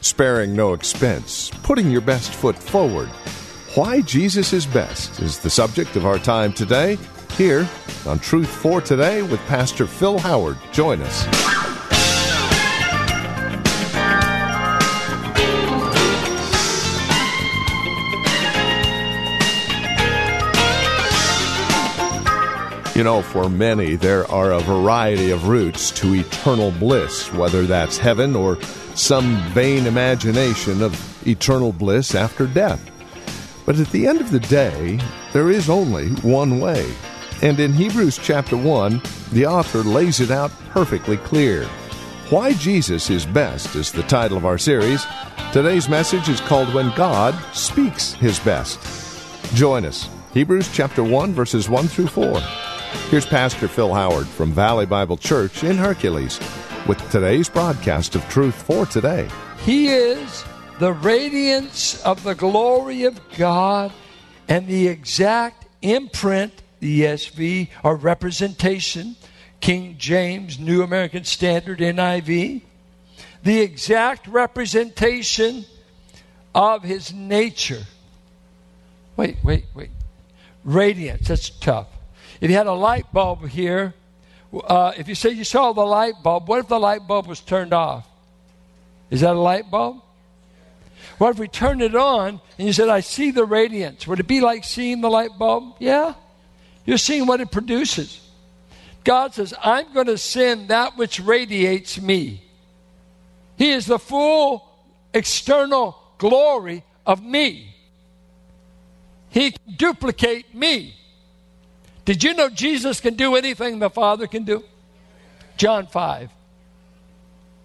Sparing no expense, putting your best foot forward. Why Jesus is best is the subject of our time today, here on Truth for Today with Pastor Phil Howard. Join us. You know, for many, there are a variety of routes to eternal bliss, whether that's heaven or some vain imagination of eternal bliss after death. But at the end of the day, there is only one way. And in Hebrews chapter 1, the author lays it out perfectly clear. Why Jesus is Best is the title of our series. Today's message is called When God Speaks His Best. Join us. Hebrews chapter 1, verses 1 through 4. Here's Pastor Phil Howard from Valley Bible Church in Hercules with today's broadcast of Truth for Today. He is the radiance of the glory of God and the exact imprint, the ESV, or representation, King James, New American Standard, NIV, the exact representation of his nature. Wait, wait, wait. Radiance, that's tough. If you had a light bulb here, uh, if you say you saw the light bulb, what if the light bulb was turned off? Is that a light bulb? What if we turned it on and you said, I see the radiance? Would it be like seeing the light bulb? Yeah. You're seeing what it produces. God says, I'm going to send that which radiates me. He is the full external glory of me. He can duplicate me. Did you know Jesus can do anything the Father can do? John 5.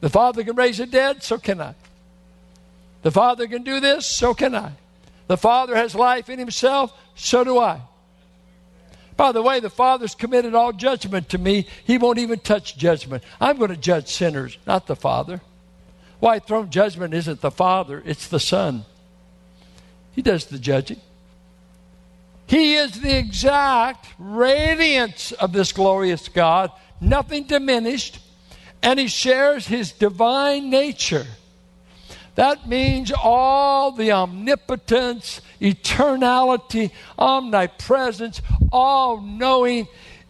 The Father can raise the dead, so can I. The Father can do this, so can I. The Father has life in Himself, so do I. By the way, the Father's committed all judgment to me. He won't even touch judgment. I'm going to judge sinners, not the Father. White throne judgment isn't the Father, it's the Son. He does the judging. He is the exact radiance of this glorious God, nothing diminished, and he shares his divine nature. That means all the omnipotence, eternality, omnipresence, all knowing.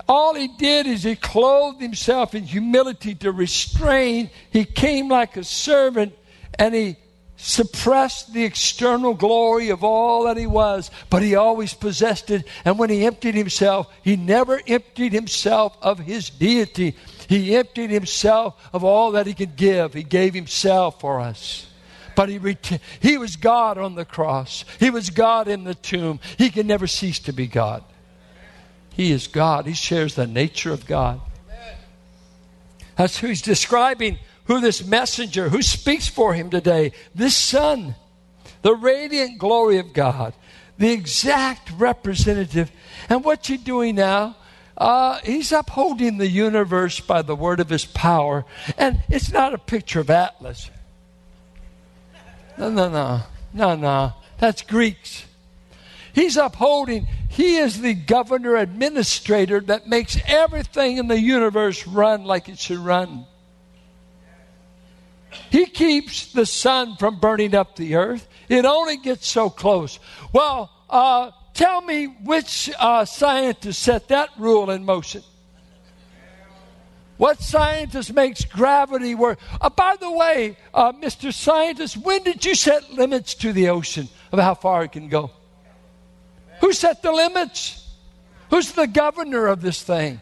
All he did is he clothed himself in humility to restrain. He came like a servant and he suppressed the external glory of all that he was, but he always possessed it. And when he emptied himself, he never emptied himself of his deity. He emptied himself of all that he could give. He gave himself for us. But he, ret- he was God on the cross. He was God in the tomb. He can never cease to be God. He is God. He shares the nature of God. That's who he's describing who this messenger, who speaks for him today, this son, the radiant glory of God, the exact representative. And what's he doing now? Uh, he's upholding the universe by the word of his power. And it's not a picture of Atlas. No, no, no. No, no. That's Greeks. He's upholding, he is the governor administrator that makes everything in the universe run like it should run. He keeps the sun from burning up the earth. It only gets so close. Well, uh, tell me which uh, scientist set that rule in motion. What scientist makes gravity work? Uh, by the way, uh, Mr. Scientist, when did you set limits to the ocean of how far it can go? Who set the limits? Who's the governor of this thing?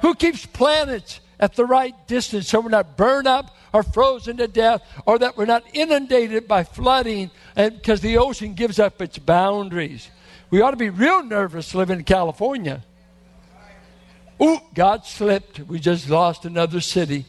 Who keeps planets at the right distance so we're not burned up or frozen to death or that we're not inundated by flooding because the ocean gives up its boundaries. We ought to be real nervous living in California. Ooh, God slipped. We just lost another city.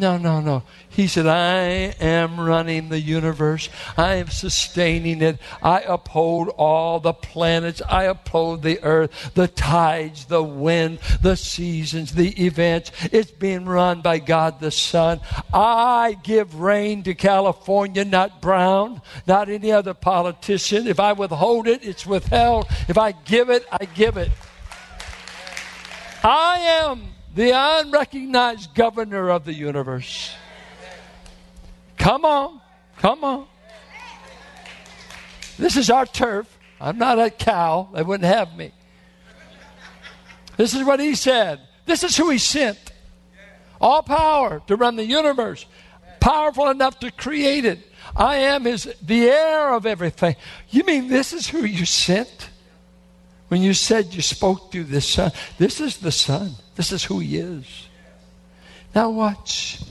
No, no, no. He said, I am running the universe. I am sustaining it. I uphold all the planets. I uphold the earth, the tides, the wind, the seasons, the events. It's being run by God the Son. I give rain to California, not Brown, not any other politician. If I withhold it, it's withheld. If I give it, I give it. I am the unrecognized governor of the universe. Come on, come on. This is our turf. I'm not a cow. They wouldn't have me. This is what he said. This is who he sent. All power to run the universe. Powerful enough to create it. I am his the heir of everything. You mean this is who you sent? When you said you spoke through the Son, this is the Son. This is who He is. Now, watch.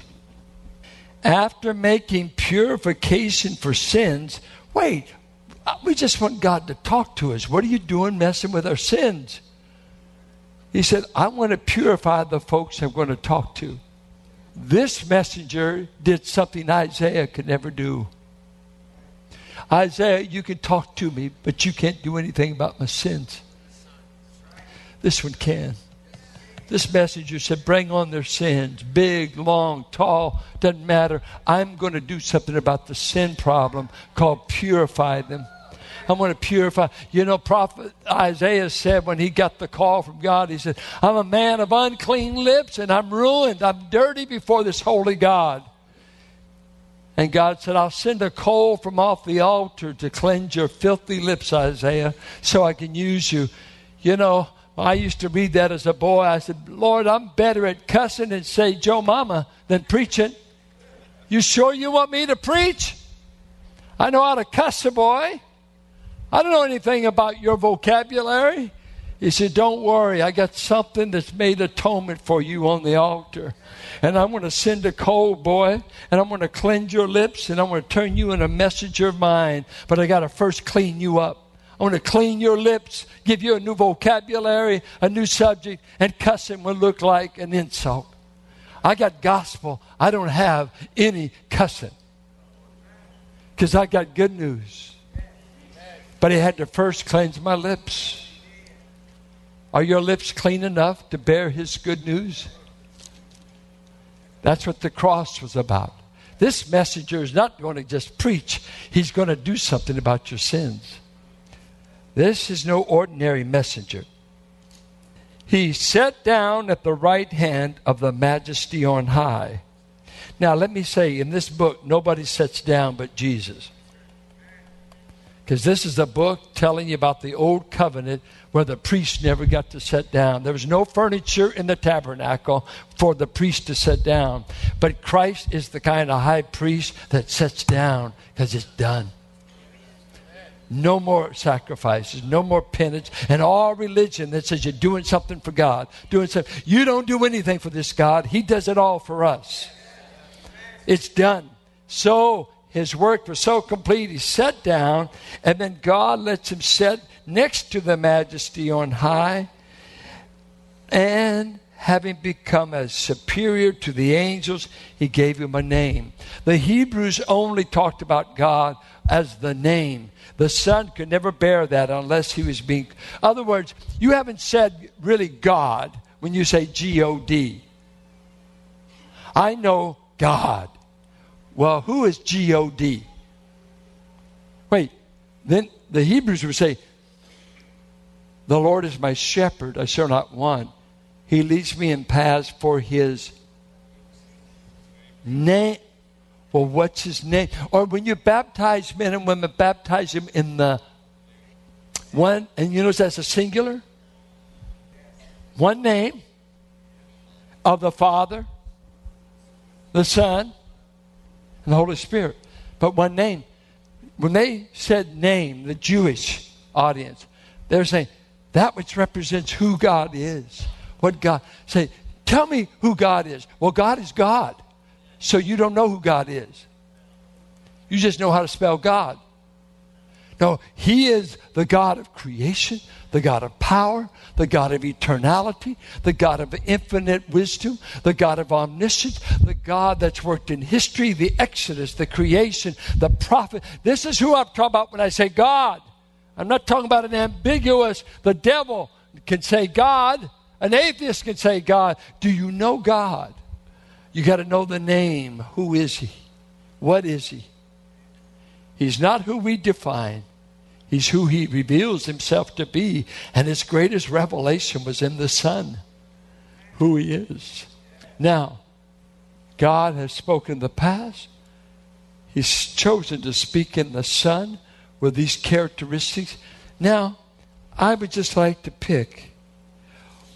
After making purification for sins, wait, uh, we just want God to talk to us. What are you doing messing with our sins? He said, I want to purify the folks I'm going to talk to. This messenger did something Isaiah could never do. Isaiah, you can talk to me, but you can't do anything about my sins. This one can. This messenger said, Bring on their sins, big, long, tall, doesn't matter. I'm going to do something about the sin problem called purify them. I'm going to purify. You know, Prophet Isaiah said when he got the call from God, he said, I'm a man of unclean lips and I'm ruined. I'm dirty before this holy God. And God said, I'll send a coal from off the altar to cleanse your filthy lips, Isaiah, so I can use you. You know, I used to read that as a boy. I said, Lord, I'm better at cussing and say Joe Mama than preaching. You sure you want me to preach? I know how to cuss a boy. I don't know anything about your vocabulary. He said, Don't worry, I got something that's made atonement for you on the altar. And I'm going to send a cold boy, and I'm going to cleanse your lips, and I'm going to turn you in a messenger of mine. But I got to first clean you up. I want to clean your lips, give you a new vocabulary, a new subject, and cussing will look like an insult. I got gospel. I don't have any cussing. Because I got good news. But he had to first cleanse my lips. Are your lips clean enough to bear his good news? That's what the cross was about. This messenger is not going to just preach, he's going to do something about your sins. This is no ordinary messenger. He sat down at the right hand of the majesty on high. Now, let me say, in this book, nobody sits down but Jesus. Because this is a book telling you about the old covenant where the priest never got to sit down. There was no furniture in the tabernacle for the priest to sit down. But Christ is the kind of high priest that sits down because it's done. No more sacrifices, no more penance, and all religion that says you're doing something for God, doing something. You don't do anything for this God. He does it all for us. It's done. So his work was so complete, he sat down, and then God lets him sit next to the majesty on high. And having become as superior to the angels, he gave him a name. The Hebrews only talked about God as the name. The Son could never bear that unless he was being. other words, you haven't said really God when you say G O D. I know God. Well, who is G O D? Wait, then the Hebrews would say, The Lord is my shepherd, I shall not want. He leads me in paths for his name. Well, what's his name? Or when you baptize men and women, baptize them in the one, and you know that's a singular? One name of the Father, the Son, and the Holy Spirit. But one name. When they said name, the Jewish audience, they're saying that which represents who God is. What God say, tell me who God is. Well, God is God. So you don't know who God is. You just know how to spell God. No, He is the God of creation, the God of power, the God of eternality, the God of infinite wisdom, the God of omniscience, the God that's worked in history, the Exodus, the creation, the prophet. This is who I'm talking about when I say God. I'm not talking about an ambiguous, the devil can say God, an atheist can say God. Do you know God? You got to know the name. Who is He? What is He? He's not who we define. He's who he reveals himself to be. And his greatest revelation was in the Son, who he is. Now, God has spoken in the past. He's chosen to speak in the Son with these characteristics. Now, I would just like to pick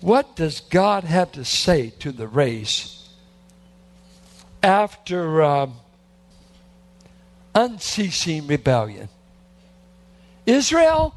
what does God have to say to the race after um, unceasing rebellion? Israel,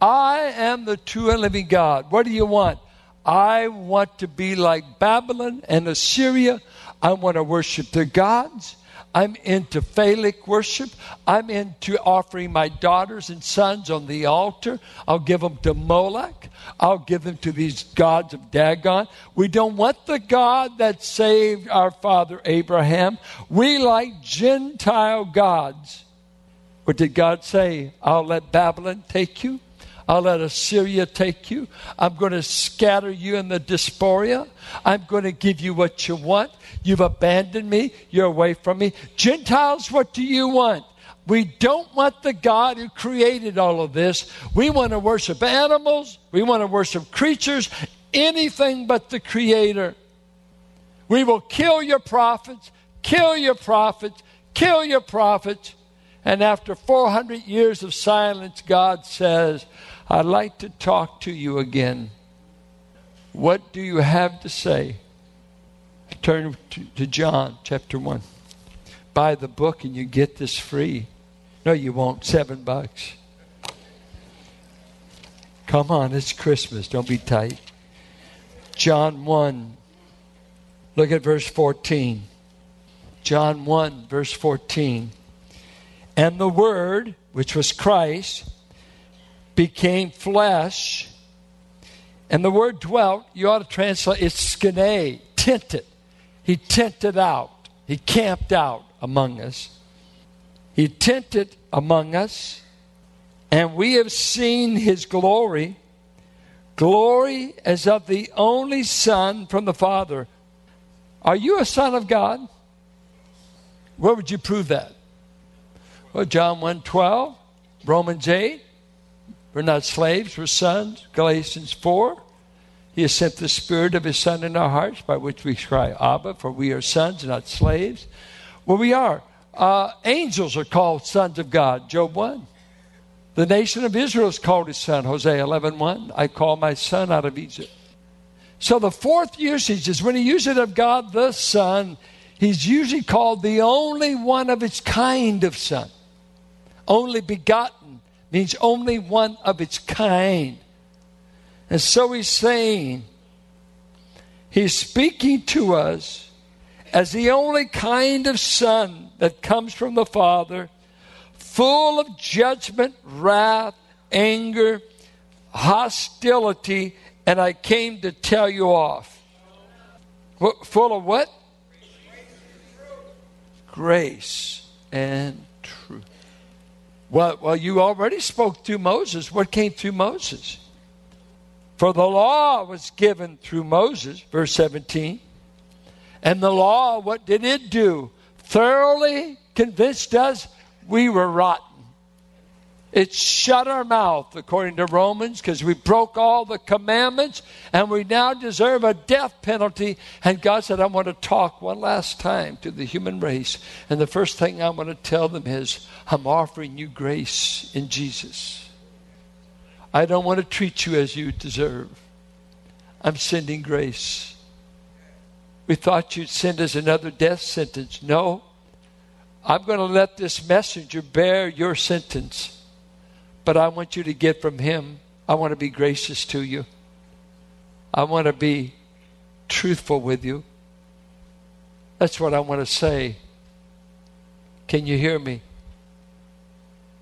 I am the true and living God. What do you want? I want to be like Babylon and Assyria. I want to worship their gods. I'm into phallic worship. I'm into offering my daughters and sons on the altar. I'll give them to Moloch. I'll give them to these gods of Dagon. We don't want the God that saved our father Abraham. We like Gentile gods. What did God say? I'll let Babylon take you. I'll let Assyria take you. I'm going to scatter you in the diaspora. I'm going to give you what you want. You've abandoned me. You're away from me. Gentiles, what do you want? We don't want the God who created all of this. We want to worship animals. We want to worship creatures. Anything but the Creator. We will kill your prophets, kill your prophets, kill your prophets. And after 400 years of silence, God says, I'd like to talk to you again. What do you have to say? Turn to, to John chapter 1. Buy the book and you get this free. No, you won't. Seven bucks. Come on, it's Christmas. Don't be tight. John 1. Look at verse 14. John 1, verse 14. And the Word, which was Christ, became flesh. And the word dwelt, you ought to translate it's skene, tented. He tented out. He camped out among us. He tented among us, and we have seen his glory, glory as of the only Son from the Father. Are you a son of God? Where would you prove that? Well, John 1 12, Romans 8. We're not slaves, we're sons. Galatians 4. He has sent the Spirit of His Son in our hearts, by which we cry, Abba, for we are sons, not slaves. Well, we are. Uh, angels are called sons of God, Job 1. The nation of Israel is called his son, Hosea 11 1. I call my son out of Egypt. So the fourth usage is when he uses of God the Son, he's usually called the only one of its kind of son only begotten means only one of its kind. And so he's saying, he's speaking to us as the only kind of son that comes from the Father, full of judgment, wrath, anger, hostility, and I came to tell you off. Full of what? Grace and well, well, you already spoke through Moses. What came through Moses? For the law was given through Moses, verse 17. And the law, what did it do? Thoroughly convinced us we were rotten. It shut our mouth, according to Romans, because we broke all the commandments and we now deserve a death penalty. And God said, I want to talk one last time to the human race. And the first thing I want to tell them is, I'm offering you grace in Jesus. I don't want to treat you as you deserve. I'm sending grace. We thought you'd send us another death sentence. No. I'm going to let this messenger bear your sentence. But I want you to get from him. I want to be gracious to you. I want to be truthful with you. That's what I want to say. Can you hear me?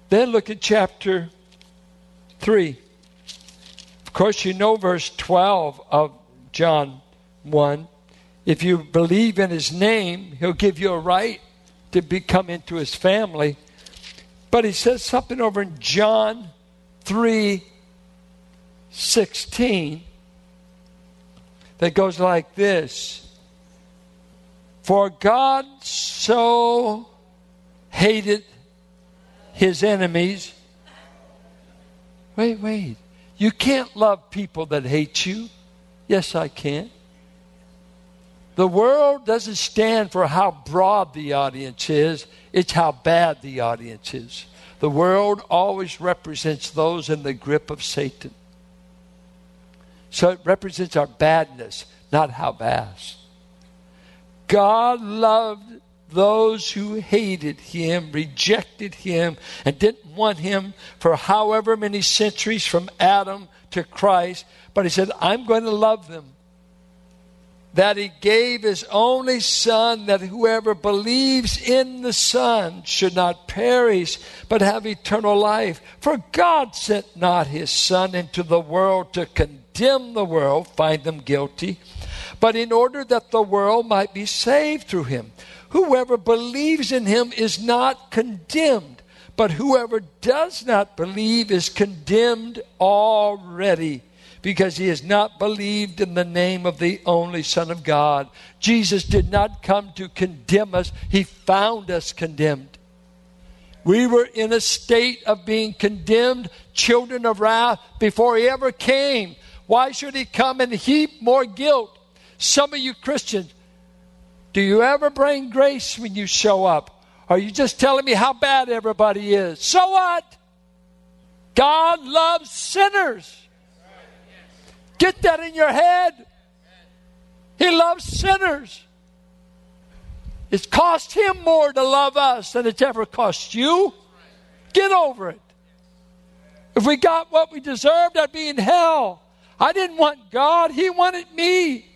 Then look at chapter 3. Of course, you know verse 12 of John 1. If you believe in his name, he'll give you a right to become into his family. But he says something over in John 3 16 that goes like this For God so hated his enemies. Wait, wait. You can't love people that hate you. Yes, I can. The world doesn't stand for how broad the audience is, it's how bad the audience is. The world always represents those in the grip of Satan. So it represents our badness, not how vast. God loved those who hated him, rejected him, and didn't want him for however many centuries from Adam to Christ. But he said, I'm going to love them. That he gave his only Son, that whoever believes in the Son should not perish, but have eternal life. For God sent not his Son into the world to condemn the world, find them guilty, but in order that the world might be saved through him. Whoever believes in him is not condemned, but whoever does not believe is condemned already because he has not believed in the name of the only Son of God. Jesus did not come to condemn us, he found us condemned. We were in a state of being condemned, children of wrath, before he ever came. Why should he come and heap more guilt? Some of you Christians, do you ever bring grace when you show up? Are you just telling me how bad everybody is? So what? God loves sinners. Get that in your head. He loves sinners. It's cost him more to love us than it's ever cost you. Get over it. If we got what we deserved, I'd be in hell. I didn't want God, He wanted me.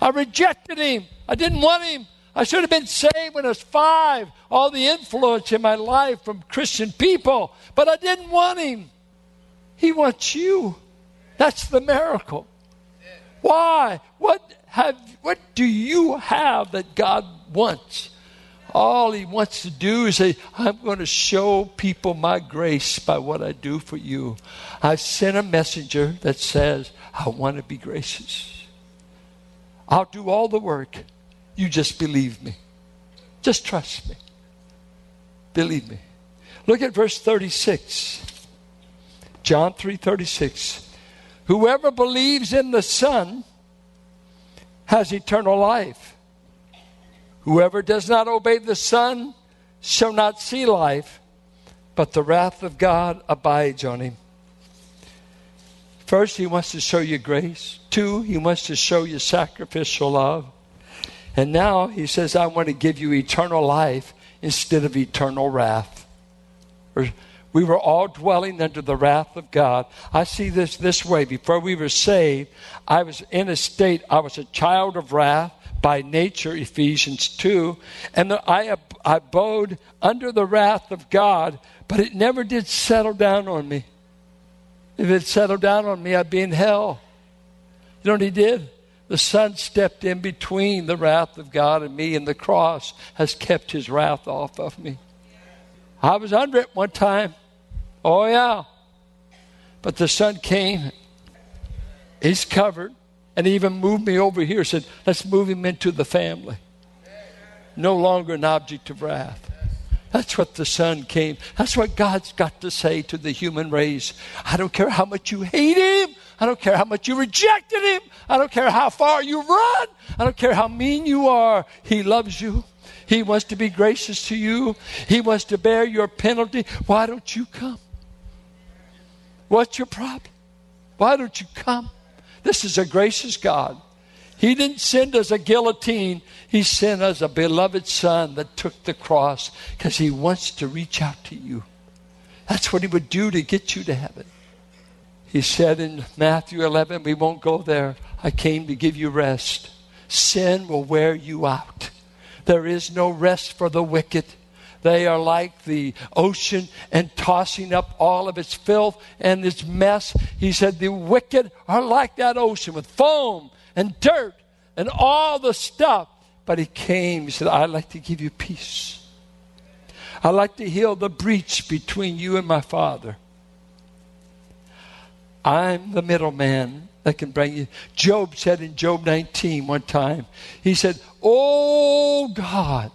I rejected Him. I didn't want Him. I should have been saved when I was five. All the influence in my life from Christian people, but I didn't want Him. He wants you. That's the miracle. Why? What have what do you have that God wants? All he wants to do is say, I'm going to show people my grace by what I do for you. I've sent a messenger that says, I want to be gracious. I'll do all the work. You just believe me. Just trust me. Believe me. Look at verse 36. John 3:36. Whoever believes in the Son has eternal life. Whoever does not obey the Son shall not see life, but the wrath of God abides on him. First, he wants to show you grace. Two, he wants to show you sacrificial love. And now he says, I want to give you eternal life instead of eternal wrath. Or we were all dwelling under the wrath of God. I see this this way. Before we were saved, I was in a state, I was a child of wrath by nature, Ephesians 2, and I abode under the wrath of God, but it never did settle down on me. If it settled down on me, I'd be in hell. You know what he did? The Son stepped in between the wrath of God and me, and the cross has kept his wrath off of me. I was under it one time. Oh, yeah. But the son came. He's covered. And he even moved me over here, said, let's move him into the family. No longer an object of wrath. That's what the Son came. That's what God's got to say to the human race. I don't care how much you hate Him. I don't care how much you rejected Him. I don't care how far you run. I don't care how mean you are. He loves you. He wants to be gracious to you. He wants to bear your penalty. Why don't you come? What's your problem? Why don't you come? This is a gracious God. He didn't send us a guillotine. He sent us a beloved son that took the cross because he wants to reach out to you. That's what he would do to get you to heaven. He said in Matthew 11, we won't go there. I came to give you rest. Sin will wear you out. There is no rest for the wicked. They are like the ocean and tossing up all of its filth and its mess. He said, The wicked are like that ocean with foam and dirt and all the stuff. But he came, he said, I'd like to give you peace. I'd like to heal the breach between you and my Father. I'm the middleman that can bring you. Job said in Job 19 one time, he said, Oh God,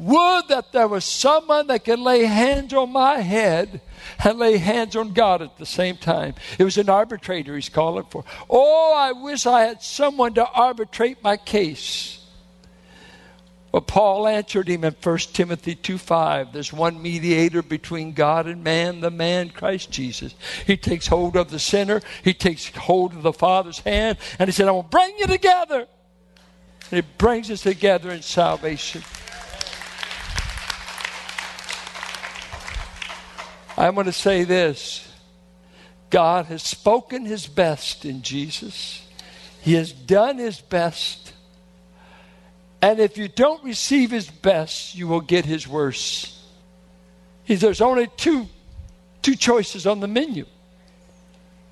would that there was someone that could lay hands on my head and lay hands on God at the same time. It was an arbitrator he's calling for. Oh, I wish I had someone to arbitrate my case. Well, Paul answered him in 1 Timothy 2 5. There's one mediator between God and man, the man Christ Jesus. He takes hold of the sinner, he takes hold of the Father's hand, and he said, I will bring you together. And he brings us together in salvation. I'm going to say this God has spoken his best in Jesus, he has done his best. And if you don't receive his best, you will get his worst. There's only two, two choices on the menu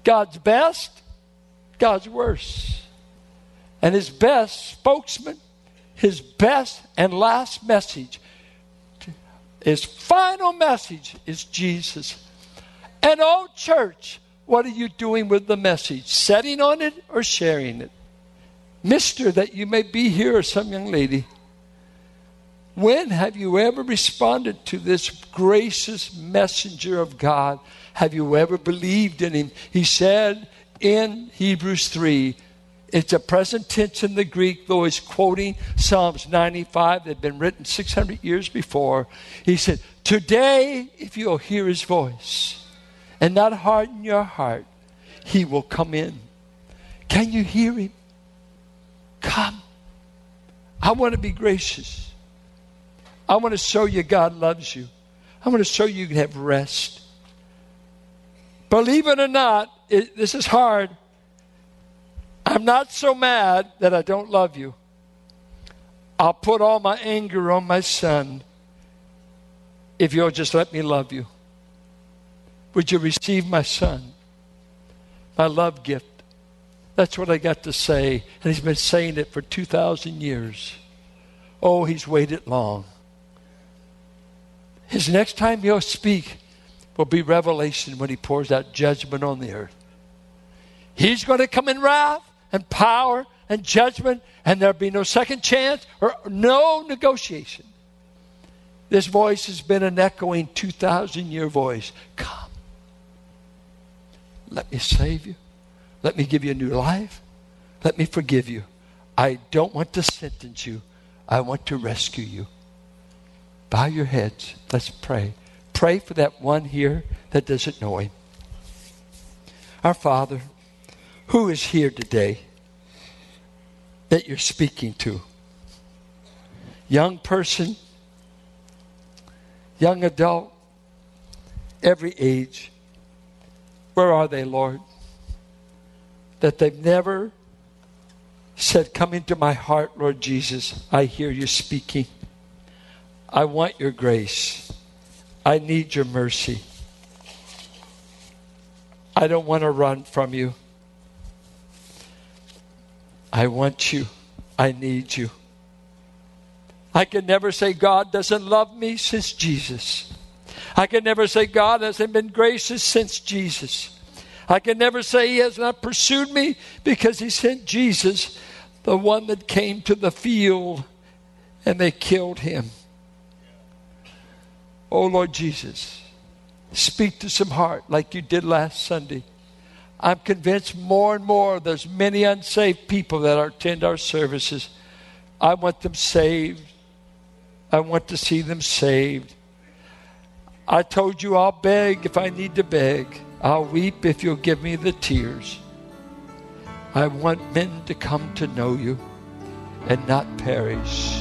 God's best, God's worst. And his best spokesman, his best and last message, his final message is Jesus. And oh, church, what are you doing with the message? Setting on it or sharing it? Mister, that you may be here, or some young lady, when have you ever responded to this gracious messenger of God? Have you ever believed in him? He said in Hebrews 3, it's a present tense in the Greek, though he's quoting Psalms 95 that had been written 600 years before. He said, Today, if you'll hear his voice and not harden your heart, he will come in. Can you hear him? Come. I want to be gracious. I want to show you God loves you. I want to show you you can have rest. Believe it or not, it, this is hard. I'm not so mad that I don't love you. I'll put all my anger on my son if you'll just let me love you. Would you receive my son, my love gift? That's what I got to say. And he's been saying it for 2,000 years. Oh, he's waited long. His next time he'll speak will be revelation when he pours out judgment on the earth. He's going to come in wrath and power and judgment, and there'll be no second chance or no negotiation. This voice has been an echoing 2,000 year voice. Come. Let me save you. Let me give you a new life. Let me forgive you. I don't want to sentence you. I want to rescue you. Bow your heads. Let's pray. Pray for that one here that doesn't know him. Our Father, who is here today that you're speaking to? Young person, young adult, every age. Where are they, Lord? that they've never said, Come into my heart, Lord Jesus. I hear you speaking. I want your grace. I need your mercy. I don't want to run from you. I want you. I need you. I can never say God doesn't love me since Jesus. I can never say God hasn't been gracious since Jesus. I can never say he has not pursued me because he sent Jesus, the one that came to the field and they killed him. Oh Lord Jesus, speak to some heart like you did last Sunday. I'm convinced more and more there's many unsaved people that attend our services. I want them saved. I want to see them saved. I told you I'll beg if I need to beg. I'll weep if you'll give me the tears. I want men to come to know you and not perish.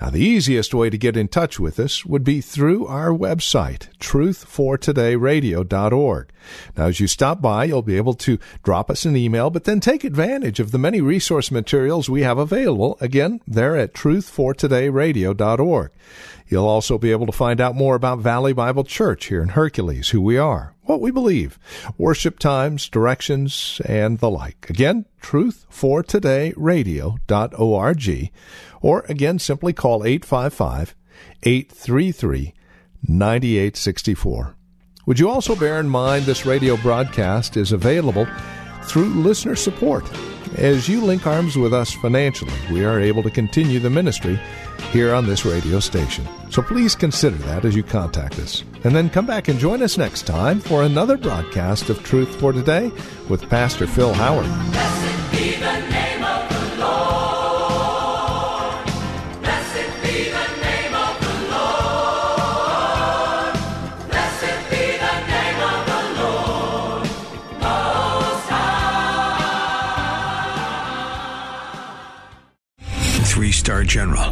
Now, the easiest way to get in touch with us would be through our website, truthfortodayradio.org. Now, as you stop by, you'll be able to drop us an email, but then take advantage of the many resource materials we have available. Again, they're at truthfortodayradio.org. You'll also be able to find out more about Valley Bible Church here in Hercules, who we are, what we believe, worship times, directions, and the like. Again, truthfortodayradio.org, or again, simply call 855 833 9864. Would you also bear in mind this radio broadcast is available through listener support? As you link arms with us financially, we are able to continue the ministry here on this radio station. So please consider that as you contact us. And then come back and join us next time for another broadcast of Truth for Today with Pastor Phil Howard.